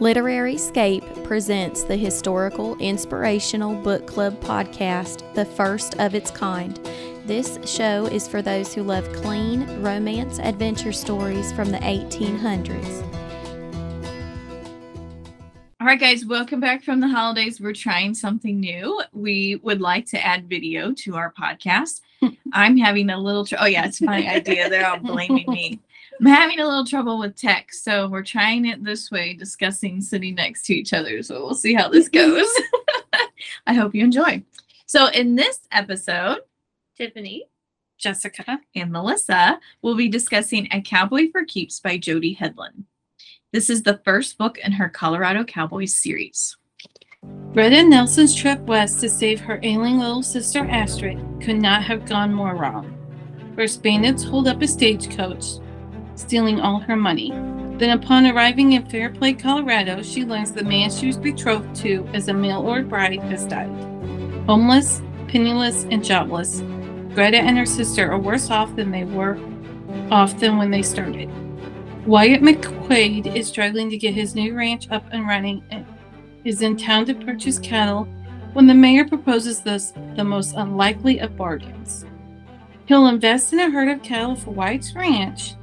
Literary Scape presents the historical inspirational book club podcast, the first of its kind. This show is for those who love clean romance adventure stories from the 1800s. All right, guys, welcome back from the holidays. We're trying something new. We would like to add video to our podcast. I'm having a little, tr- oh, yeah, it's my idea. They're all blaming me. I'm having a little trouble with text, so we're trying it this way, discussing sitting next to each other. So we'll see how this goes. I hope you enjoy. So, in this episode, Tiffany. Jessica and Melissa will be discussing A Cowboy for Keeps by Jody Hedlund. This is the first book in her Colorado Cowboys series. Greta Nelson's trip west to save her ailing little sister Astrid could not have gone more wrong. First, bandits hold up a stagecoach, stealing all her money. Then, upon arriving in Fairplay, Colorado, she learns the man she was betrothed to as a mail order bride has died. Homeless, penniless, and jobless, Greta and her sister are worse off than they were off than when they started. Wyatt McQuaid is struggling to get his new ranch up and running and is in town to purchase cattle when the mayor proposes this the most unlikely of bargains. He'll invest in a herd of cattle for Wyatt's ranch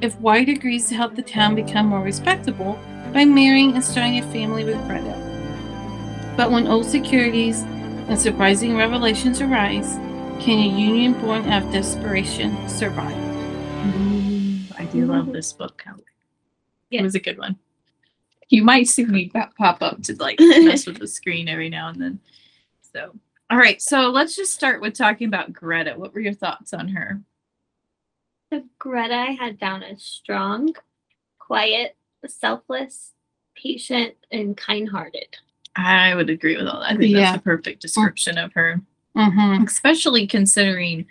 if Wyatt agrees to help the town become more respectable by marrying and starting a family with Greta. But when old securities and surprising revelations arise, can a union born out of desperation survive? I do mm-hmm. love this book. Kelly. It was a good one. You might see me pop pop up to like mess with the screen every now and then. So, all right. So let's just start with talking about Greta. What were your thoughts on her? So Greta I had down as strong, quiet, selfless, patient, and kind-hearted. I would agree with all that. I think Yeah. that's a perfect description of her, Mm-hmm. especially considering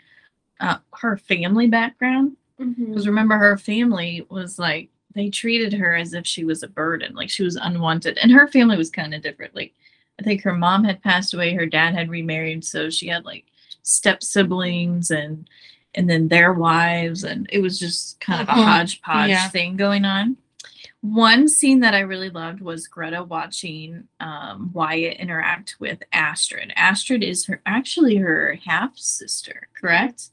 uh, her family background. Because remember, her family was like they treated her as if she was a burden, like she was unwanted, and her family was kind of different. Like I think her mom had passed away, her dad had remarried, so she had like step siblings and and then their wives, and it was just kind of a Mhm. hodgepodge Yeah. thing going on. One scene that I really loved was Greta watching um, Wyatt interact with Astrid. Astrid is her actually her half sister, correct?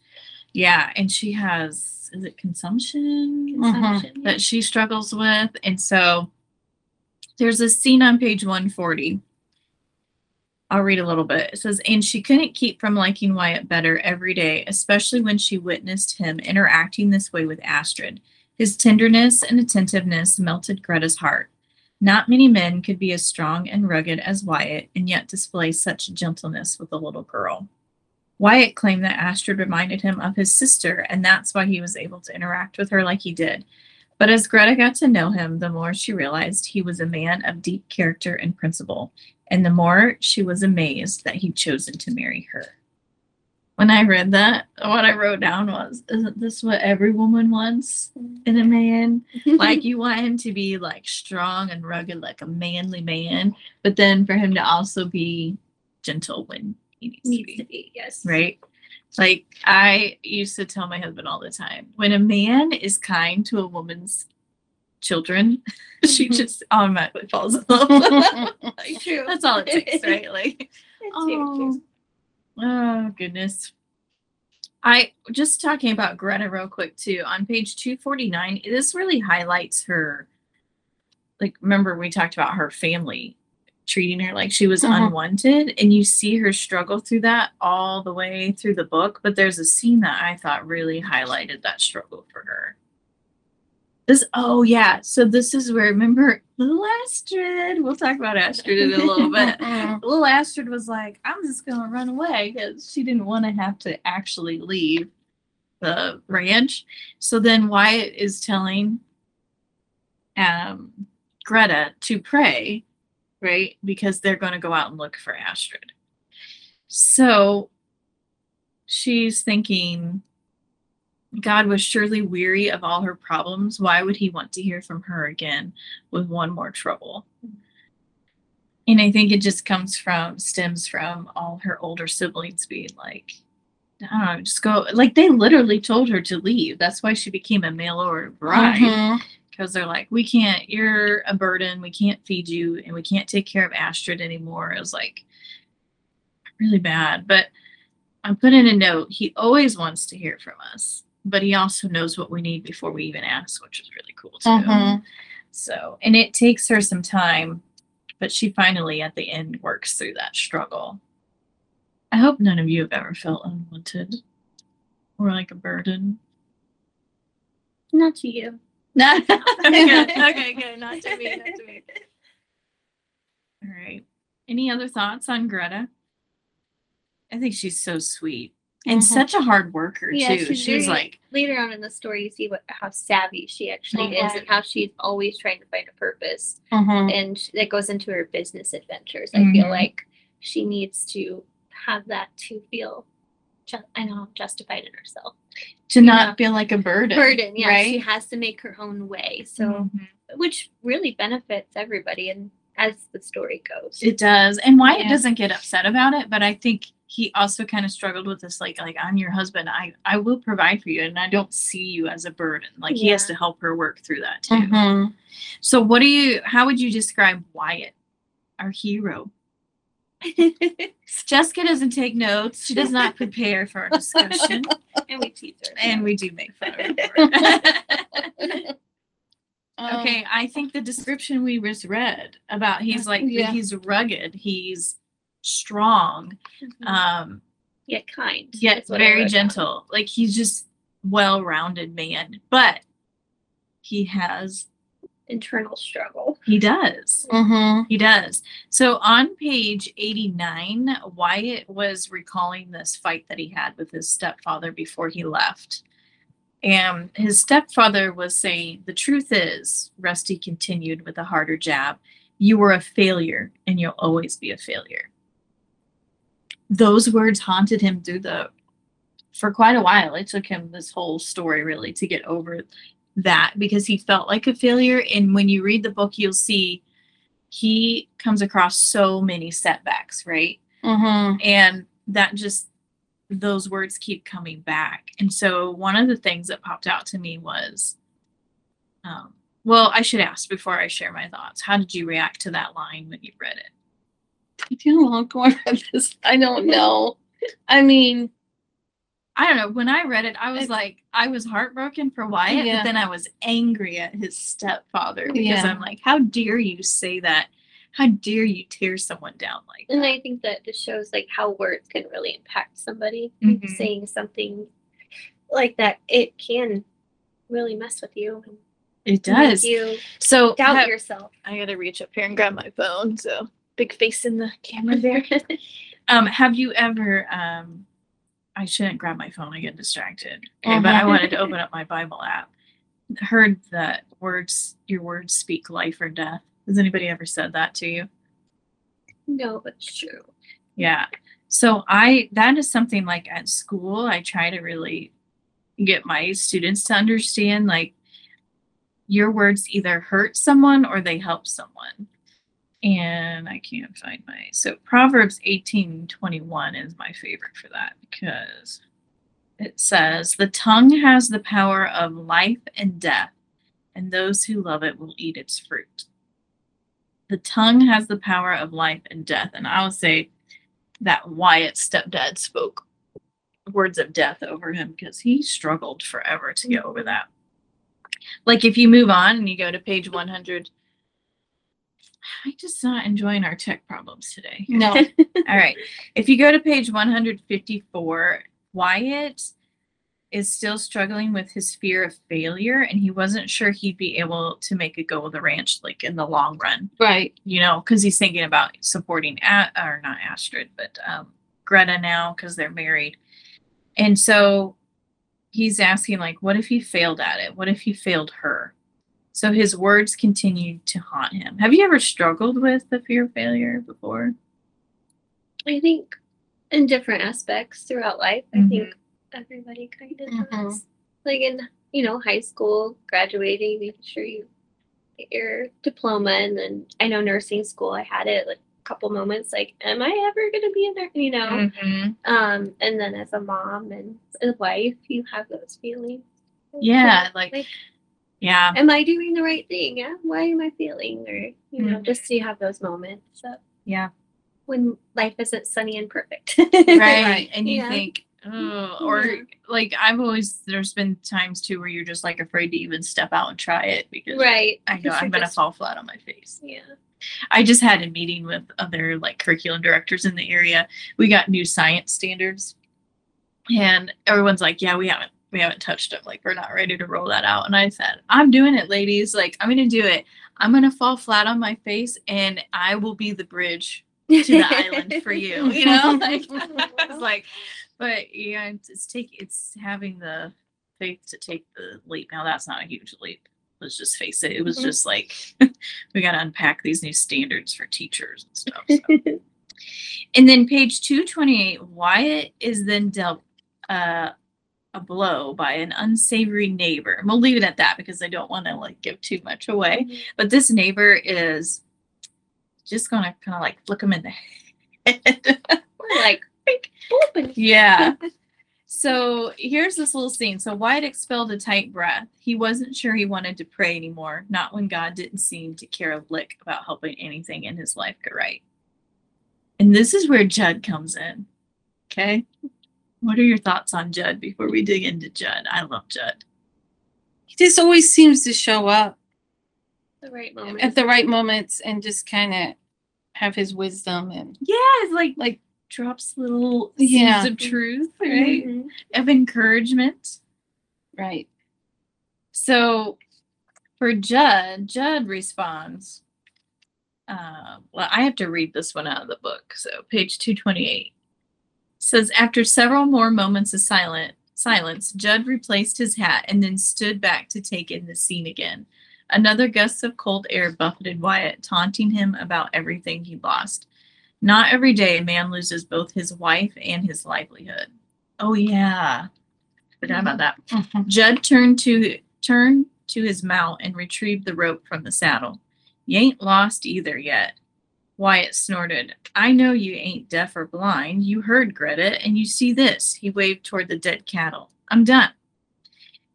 Yeah, and she has is it consumption Consumption, that she struggles with, and so there's a scene on page 140. I'll read a little bit. It says, and she couldn't keep from liking Wyatt better every day, especially when she witnessed him interacting this way with Astrid. His tenderness and attentiveness melted Greta's heart. Not many men could be as strong and rugged as Wyatt and yet display such gentleness with a little girl. Wyatt claimed that Astrid reminded him of his sister, and that's why he was able to interact with her like he did. But as Greta got to know him, the more she realized he was a man of deep character and principle, and the more she was amazed that he'd chosen to marry her. When I read that, what I wrote down was, Isn't this what every woman wants in a man? like you want him to be like strong and rugged like a manly man but then for him to also be gentle when he needs, to be to be, yes. right like i used to tell my husband all the time when a man is kind to a woman's children she just automatically falls in love like, True. that's all it takes right like It's very true. Oh, oh goodness. I just talking about Greta real quick too. On page 249, this really highlights her like remember we talked about her family treating her like she was Mhm. unwanted and you see her struggle through that all the way through the book, but there's a scene that I thought really highlighted that struggle for her. This oh yeah, so this is where remember little Astrid. We'll talk about Astrid in a little bit little Astrid was like, I'm just gonna run away because she didn't want to have to actually leave the ranch. So then Wyatt is telling um Greta to pray, right? Because they're gonna go out and look for Astrid. So she's thinking God was surely weary of all her problems. Why would he want to hear from her again with one more trouble? And I think it just comes from, stems from all her older siblings being like, I don't know, just go. Like they literally told her to leave. That's why she became a mail order bride mm-hmm. because they're like, we can't, you're a burden. We can't feed you and we can't take care of Astrid anymore. It was like really bad. But I put in a note. He always wants to hear from us, but he also knows what we need before we even ask, which is really cool too. Mhm. So, and it takes her some time, but she finally at the end works through that struggle. I hope none of you have ever felt unwanted or like a burden. Not to you. No. okay, okay, good. Not to me. Not to me. All right. Any other thoughts on Greta? I think she's so sweet and Mhm. such a hard worker Yeah, too. she's She's, very- like, Later on in the story, you see what how savvy she actually is Mhm. and how she's always trying to find a purpose. Mhm. And that goes into her business adventures. I feel Mhm. like she needs to have that to feel, ju- I know, justified in herself. to Yeah. not feel like a burden. Burden, yeah. She has to make her own way. So, Mhm. which really benefits everybody. And as the story goes, It does. And Wyatt Yeah. doesn't get upset about it, but I think he also kind of struggled with this like like I'm your husband. I I will provide for you and I don't see you as a burden. Like he has to help her work through that too. Mhm. So what do you how would you describe Wyatt, our hero? Jessica doesn't take notes. She does not prepare for our discussion. and we tease her. and we do make fun of her. Um, okay, I think the description we just read about he's like Yeah. he's rugged, he's strong, Mhm. um, yet kind. yet is what I very wrote down. gentle. Like he's just well-rounded man, but he has Internal struggle. he does. Mhm. He does. So on page 89, Wyatt was recalling this fight that he had with his stepfather before he left. And his stepfather was saying, The truth is, Rusty continued with a harder jab, you were a failure and you'll always be a failure. Those words haunted him through the for quite a while. It took him this whole story really to get over that because he felt like a failure. And when you read the book, you'll see he comes across so many setbacks, right? Mhm. And that just those words keep coming back. And so one of the things that popped out to me was um, well, I should ask before I share my thoughts. How did you react to that line when you read it? I feel long read this. I don't know. I mean, I don't know. When I read it, I was like, I was heartbroken for Wyatt, Yeah. but then I was angry at his stepfather because Yeah. I'm like, how dare you say that? How dare you tear someone down like And? I think that just shows like how words can really impact somebody. Mhm. Saying something like that, it can really mess with you. and It make does. You So doubt have- yourself. I gotta reach up here and grab my phone. So big face in the camera there. um, have you ever? Um, I shouldn't grab my phone. I get distracted. Okay, but I wanted to open up my Bible app. Heard that words, your words speak life or death. Has anybody ever said that to you? no, but it's true. Yeah. So I that is something like at school I try to really get my students to understand like your words either hurt someone or they help someone. And I can't find my so Proverbs 18:21 is my favorite for that because it says the tongue has the power of life and death and those who love it will eat its fruit. The tongue has the power of life and death and I would say that Wyatt's stepdad spoke words of death over him because he struggled forever to get over that. Like if you move on and you go to page 100, I just not enjoying our tech problems today. no. All right. If you go to page 154, Wyatt is still struggling with his fear of failure and he wasn't sure he'd be able to make a go of the ranch like in the long run right. you know, because he's thinking about supporting, A- or not Astrid, but um, Greta now because they're married. And so he's asking, like, what if he failed at it? What if he failed her? So his words continued to haunt him. Have you ever struggled with the fear of failure before? I think in different aspects throughout life, I Mhm. think everybody kind of Mhm. does. Like in, you know, high school, graduating, making sure you get your diploma. And then I know nursing school, I had it like a couple moments like, am I ever going to be a nurse? You know? Mm-hmm. Um, and then as a mom and a wife, you have those feelings. Yeah, like- Yeah. am I doing the right thing? Yeah. Why am I feeling? Or you know, Mhm. just to have those moments of Yeah. when life isn't sunny and perfect. Right. Right. And you Yeah. think, oh, or like I've always, there's been times too where you're just like afraid to even step out and try it because right. I know I'm going to just- fall flat on my face. Yeah. I just had a meeting with other like curriculum directors in the area. We got new science standards, and everyone's like, "Yeah, we haven't we haven't touched them. Like, we're not ready to roll that out." And I said, "I'm doing it, ladies. Like, I'm going to do it. I'm going to fall flat on my face, and I will be the bridge to the island for you. You know, like I was like, but yeah, it's, take it's having the faith to take the leap. Now that's not a huge leap. Let's just face it. It was Mhm. just like we got to unpack these new standards for teachers and stuff. so. and then page two twenty eight, Wyatt is then dealt uh, a blow by an unsavory neighbor. And we'll leave it at that because I don't want to like give too much away. But this neighbor is just gonna kind of like flick him in the head. Like, bink, boop, yeah. So here's this little scene. So Wyatt expelled a tight breath. He wasn't sure he wanted to pray anymore, not when God didn't seem to care a lick about helping anything in his life go right. And this is where Judd comes in. Okay. What are your thoughts on Judd before we dig into Judd? I love Judd. He just always seems to show up the right moment. at the right moments and just kind of have his wisdom and Yeah, it's like like drops little seeds of truth, right? Mhm. Of encouragement. right. So for Judd, Judd responds. Uh, well, I have to read this one out of the book. So page 228 says after several more moments of silent silence, Judd replaced his hat and then stood back to take in the scene again. Another gust of cold air buffeted Wyatt, taunting him about everything he lost. Not every day a man loses both his wife and his livelihood. Oh yeah. Forgot about that. Mhm. Judd turned to turned to his mount and retrieved the rope from the saddle. You ain't lost either yet. Wyatt snorted. I know you ain't deaf or blind. You heard Greta, and you see this. He waved toward the dead cattle. I'm done.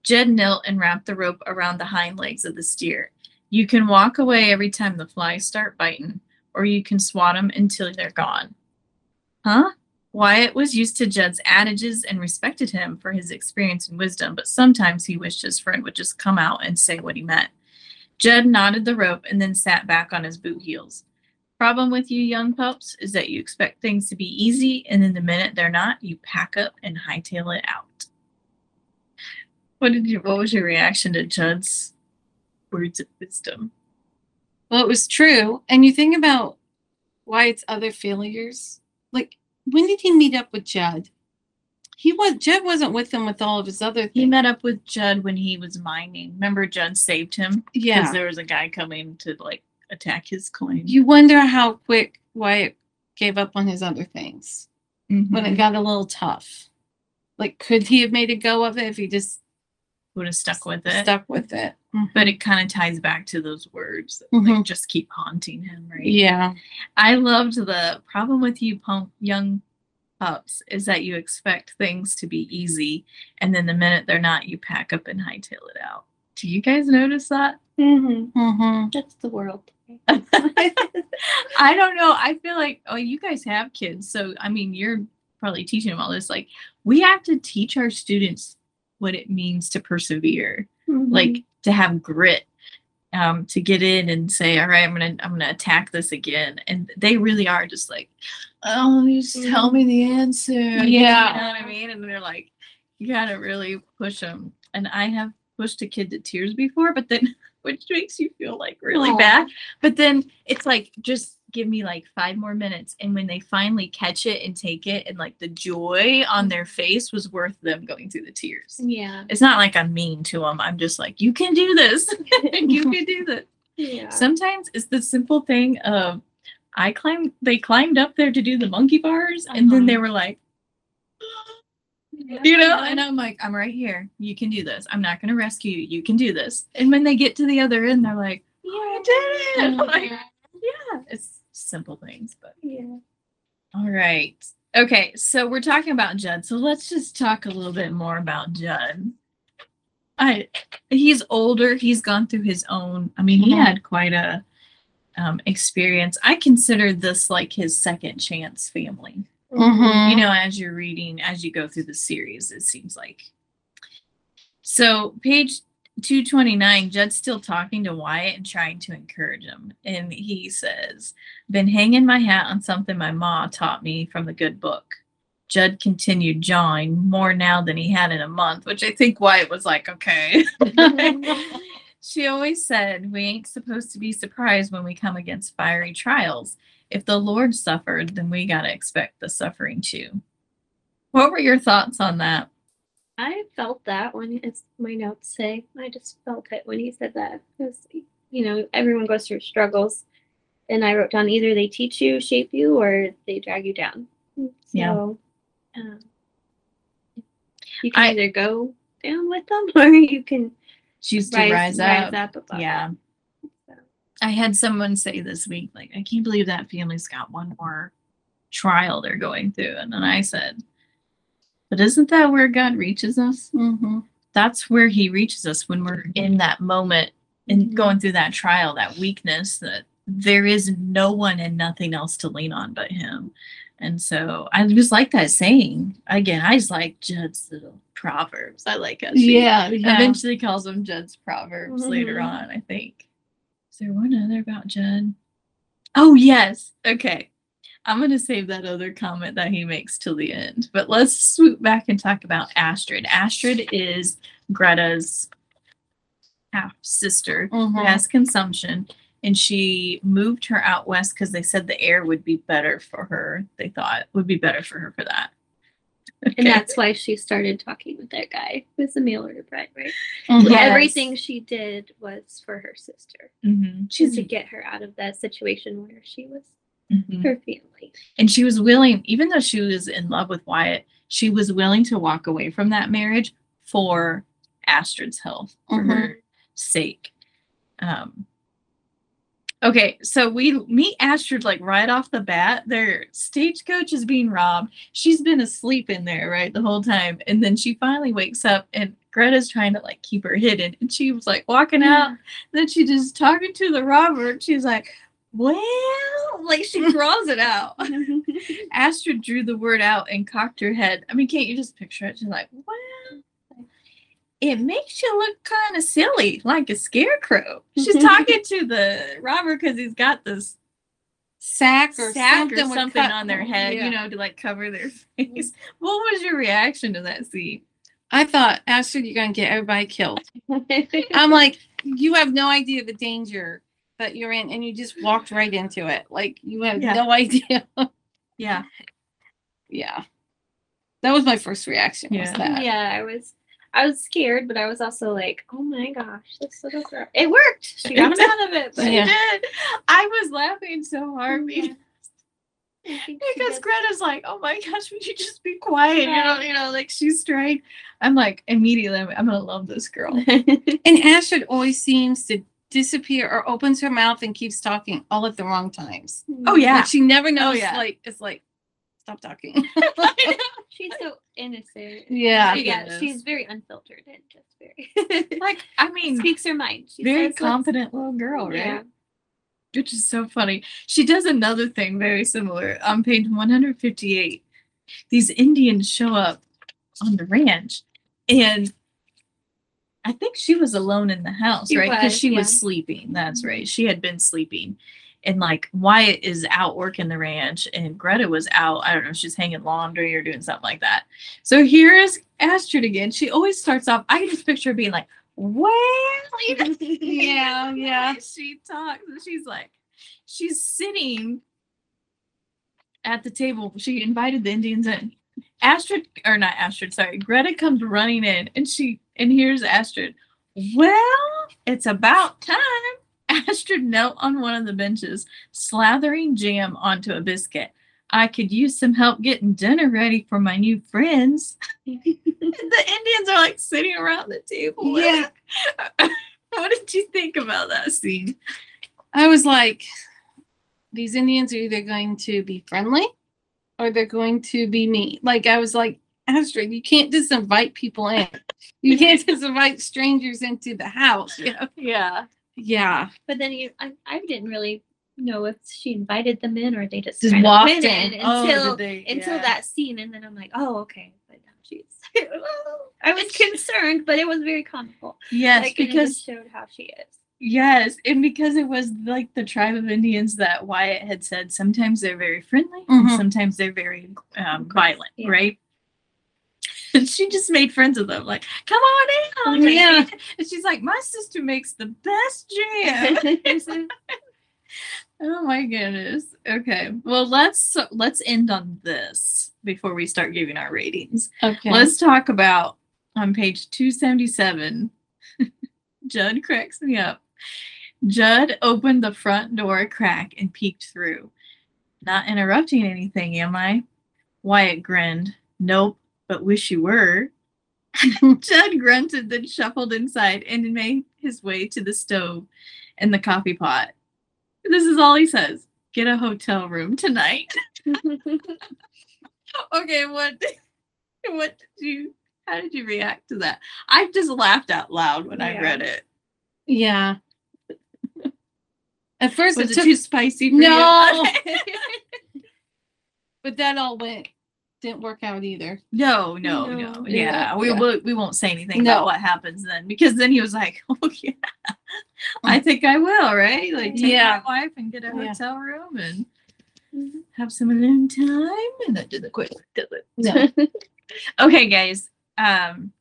Jed knelt and wrapped the rope around the hind legs of the steer. You can walk away every time the flies start biting, or you can swat them until they're gone. Huh? Wyatt was used to Judd's adages and respected him for his experience and wisdom, but sometimes he wished his friend would just come out and say what he meant. Judd knotted the rope and then sat back on his boot heels. Problem with you young pups is that you expect things to be easy, and then the minute they're not, you pack up and hightail it out. What did you? What was your reaction to Judd's words of wisdom? Well, it was true. And you think about Wyatt's other failures. Like, when did he meet up with Judd? He was Judd wasn't with him with all of his other He met up with Judd when he was mining. Remember, Judd saved him because there was a guy coming to like attack his claim. You wonder how quick Wyatt gave up on his other things when Mm-hmm. it got a little tough. Like, could he have made a go of it if he just would have stuck with it. stuck with it? But it kind of ties back to those words that Mhm. like, just keep haunting him, right? Yeah. I loved the problem with you punk, young pups is that you expect things to be easy, and then the minute they're not, you pack up and hightail it out. Do you guys notice that? Mhm. Mm-hmm. That's the world. I don't know. I feel like, oh, you guys have kids. So, I mean, you're probably teaching them all this. Like, we have to teach our students what it means to persevere, Mm-hmm. like to have grit, um, to get in and say, all right, I'm going to, I'm to attack this again. And they really are just like, oh, you just tell me the answer. Yeah. You know what I mean? And they're like, you got to really push them. And I have pushed a kid to tears before, but then, which makes you feel like really Aw. bad. But then it's like, just give me like five more minutes. And when they finally catch it and take it, and like the joy on their face was worth them going through the tears. yeah. It's not like I'm mean to them. I'm just like, you can do this. you can do this. Yeah. Sometimes it's the simple thing of, I climbed, they climbed up there to do the monkey bars, and then Uh-huh. they were like, you know, and I'm like, I'm right here. You can do this. I'm not going to rescue you. You can do this. And when they get to the other end, they're like, yeah. I did it. I'm like, yeah, it's simple things, but yeah. all right. Okay, so we're talking about Judd. So let's just talk a little bit more about Judd. I he's older. He's gone through his own. I mean, he Mhm. had quite a um, experience. I consider this like his second chance family. Mhm. You know, as you're reading, as you go through the series, it seems like. So, page 229, Judd's still talking to Wyatt and trying to encourage him. And he says, Been hanging my hat on something my ma taught me from the good book. Judd continued jawing more now than he had in a month, which I think Wyatt was like, okay. she always said, We ain't supposed to be surprised when we come against fiery trials. If the Lord suffered, then we got to expect the suffering too. What were your thoughts on that? I felt that when as my notes say. I just felt it when he said that. Because you know, everyone goes through struggles. And I wrote down either they teach you, shape you, or they drag you down. So Yeah. um, you can I- either go down with them or you can Choose to rise, rise, rise up. up Yeah. So, I had someone say this week, like, I can't believe that family's got one more trial they're going through. And then I said, But isn't that where God reaches us? Mhm. That's where He reaches us when we're in that moment and Mhm. going through that trial, that weakness that there is no one and nothing else to lean on but Him. And so I just like that saying. Again, I just like Judd's little proverbs. I like how she Yeah, yeah. eventually calls them Judd's proverbs later Mhm. on, I think. Is there one other about Judd? Oh yes. Okay. I'm gonna save that other comment that he makes till the end. But let's swoop back and talk about Astrid. Astrid is Greta's half sister who Mhm. has consumption and she moved her out west because they said the air would be better for her. They thought would be better for her for that. And that's why she started talking with that guy who's the mail order bride, right? Mhm. Yes. Everything she did was for her sister. Mhm. Just She's to get her out of that situation where she was mhm. her family. And she was willing, even though she was in love with Wyatt, she was willing to walk away from that marriage for Astrid's health, for Mhm. her sake. Um, okay, so we meet Astrid like right off the bat. Their stagecoach is being robbed. She's been asleep in there, right, the whole time. And then she finally wakes up and Greta's trying to like keep her hidden. And she was like walking out. Then she just talking to the robber. And she's like, well, like she draws it out. Astrid drew the word out and cocked her head. I mean, can't you just picture it? She's like, well, it makes you look kind of silly, like a scarecrow. She's talking to the robber because he's got this sack or sack something, or something on their head, Yeah. you know, to like cover their face. What was your reaction to that scene? I thought, Astrid, you're gonna get everybody killed. I'm like, you have no idea the danger that you're in, and you just walked right into it. Like you have Yeah. no idea. Yeah. yeah, that was my first reaction. Was Yeah. that? yeah, I was I was scared, but I was also like, oh my gosh, this little girl. It worked. She got him out of it. But She Yeah. did. I was laughing so hard oh because I think because Greta's like, oh my gosh, would you just be quiet? You know, you know, like she's straight. I'm like, immediately, I'm, I'm gonna love this girl. And Astrid always seems to disappear or opens her mouth and keeps talking all at the wrong times. Oh yeah, Like she never oh, knows. yeah. Like it's like, stop talking. She's so innocent. yeah. She- yeah, Goodness. she's very unfiltered and just very like I mean, speaks her mind. She very says what's- confident little girl, right? Yeah. Which is so funny. She does another thing very similar on page 158. These Indians show up on the ranch, and I think she was alone in the house, She right? Because she yeah. was sleeping. That's mm-hmm. right. She had been sleeping. And like Wyatt is out working the ranch, and Greta was out. I don't know, she's hanging laundry or doing something like that. So here is Astrid again. She always starts off. I can just picture her being like, "Well, Yeah, yeah. she talks and she's like, she's sitting at the table. She invited the Indians in. Astrid, or not Astrid, sorry, Greta comes running in and she, and here's Astrid. Well, it's about time. Astrid knelt on one of the benches, slathering jam onto a biscuit. I could use some help getting dinner ready for my new friends. the Indians are like sitting around the table. Yeah. what did you think about that scene? I was like, these Indians are either going to be friendly or they're going to be me? Like I was like, Astrid, you can't just invite people in. You can't just invite strangers into the house. Yeah. Yeah. Yeah. But then you, I, I didn't really know if she invited them in or they just, Just kind walked in. in Oh, until did they? until Yeah. that scene, and then I'm like, oh, okay. But now she's. I was concerned, but it was very comical. Yes, like, because showed how she is. Yes, and because it was like the tribe of Indians that Wyatt had said. Sometimes they're very friendly, Mhm. and sometimes they're very um, violent, Yeah. right? And she just made friends with them, like, "Come on in." Yeah. and she's like, "My sister makes the best jam." Oh my goodness. Okay. Well, let's let's end on this before we start giving our ratings. Okay. Let's talk about on page 277. Judd cracks me up. Judd opened the front door a crack and peeked through. Not interrupting anything, am I? Wyatt grinned. Nope, but wish you were. Judd grunted, then shuffled inside and made his way to the stove and the coffee pot. This is all he says. Get a hotel room tonight. okay, what what did you how did you react to that? I just laughed out loud when I read it. yeah. At first, Was it it took, too spicy for No. you? but that all went didn't work out either. no, no, no. No. Yeah, Yeah, we yeah. will we won't say anything No. about what happens then because then he was like, Oh yeah. I think I will, right? Like take Yeah. my wife and get a hotel room and Mhm. have some alone time and that the quick do it. No. Okay, guys. Um,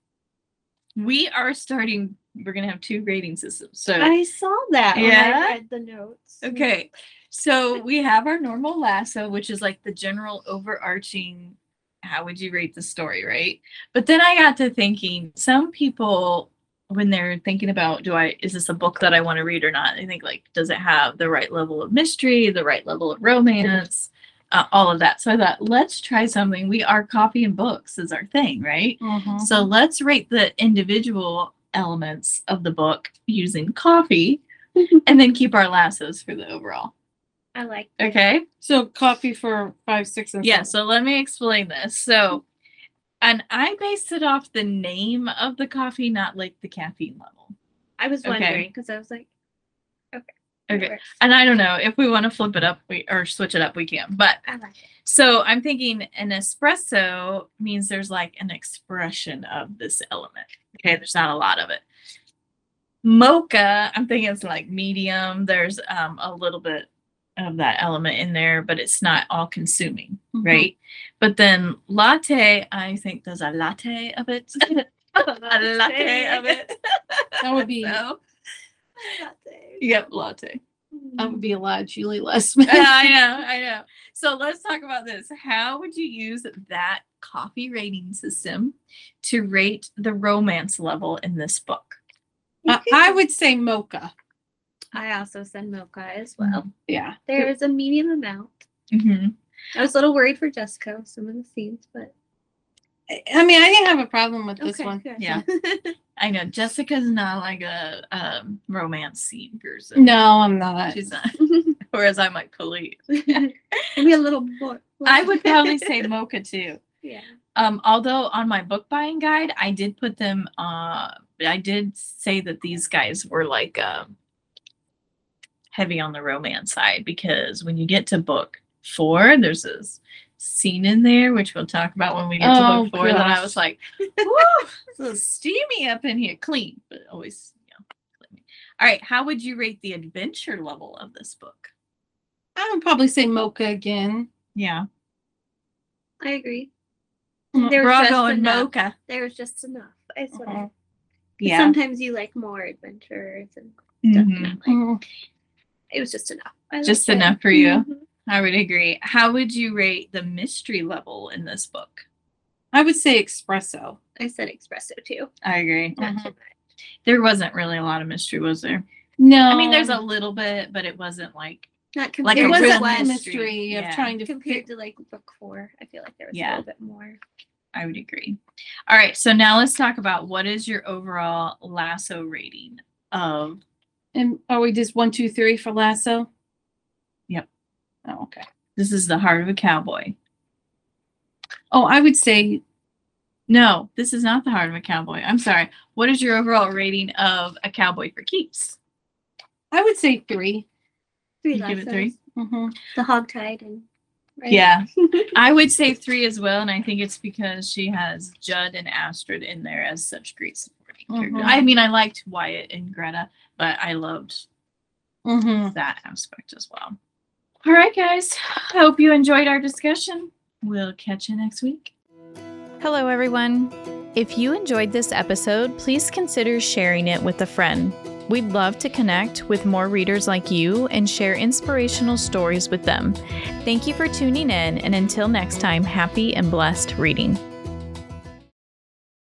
we are starting. We're gonna have two grading systems. So I saw that when Yeah? I read the notes. okay, so we have our normal lasso, which is like the general overarching. How would you rate the story, right? But then I got to thinking, some people when they're thinking about do I is this a book that I want to read or not? I think like, does it have the right level of mystery, the right level of romance, uh, all of that. So I thought, let's try something. We are coffee and books is our thing, right? Mhm. So let's rate the individual elements of the book using coffee and then keep our lassos for the overall. I like Okay. So coffee for five, six, and Yeah. seven. So let me explain this. So, and I based it off the name of the coffee, not like the caffeine level. I was wondering because I was like, okay. Okay. And I don't know if we want to flip it up we, or switch it up, we can. But I like it. so I'm thinking an espresso means there's like an expression of this element. Okay. There's not a lot of it. Mocha, I'm thinking it's like medium. There's um, a little bit of that element in there, but it's not all consuming, Mhm. right? But then latte, I think there's a latte of it. a latte of it. That would be So, Latte. yep, latte. That would be a lot, Julie Lessman. Yeah, I know, I know. So let's talk about this. How would you use that coffee rating system to rate the romance level in this book? I, I would say mocha. I also said mocha as Mm-hmm. well. Yeah. There is a medium amount. Mm-hmm. I was a little worried for Jessica some of the scenes, but I- I mean, I didn't have a problem with this okay, one. good. Yeah. I know Jessica's not like a um, romance scene person. No, I'm not. she's not. Whereas I'm like police. Maybe a little more. I would probably say mocha too. Yeah. Um, although on my book buying guide, I did put them. Uh, I did say that these guys were like um, heavy on the romance side because when you get to book four, there's this scene in there which we'll talk about when we get to Oh, book four. That I was like, "Woo, it's a little steamy up in here, clean, but always, you know, clean. All right, how would you rate the adventure level of this book? I would probably say mocha again. Yeah, I agree. Mm, There was just Brago and enough. Mocha. There was just enough. I swear. Mhm. 'Cause Yeah. Sometimes you like more adventures and stuff. Mhm. and like, Mm, it was just enough. I Just liked it. enough for you. Mhm. I would agree. How would you rate the mystery level in this book? I would say espresso. I said espresso too. I agree. Not Mhm. There wasn't really a lot of mystery, was there? No, I mean, there's a little bit, but it wasn't like Not Like It a to wasn't real a mystery, mystery of yeah. trying to compared figure. to like book four. I feel like there was Yeah. a little bit more. I would agree. All right, so now let's talk about what is your overall lasso rating of And are we just one, two, three for lasso? Yep. Oh, okay. this is the heart of a cowboy. Oh, I would say No, this is not the heart of a cowboy. I'm sorry. What is your overall rating of a cowboy for keeps? I would say three. Three You give it three? Mm-hmm. The hogtied and right? Yeah. I would say three as well, and I think it's because she has Judd and Astrid in there as such great supporting characters. Mhm. I mean, I liked Wyatt and Greta, but I loved Mm-hmm. that aspect as well. All right, guys. I hope you enjoyed our discussion. We'll catch you next week. Hello, everyone. If you enjoyed this episode, please consider sharing it with a friend. We'd love to connect with more readers like you and share inspirational stories with them. Thank you for tuning in, and until next time, happy and blessed reading.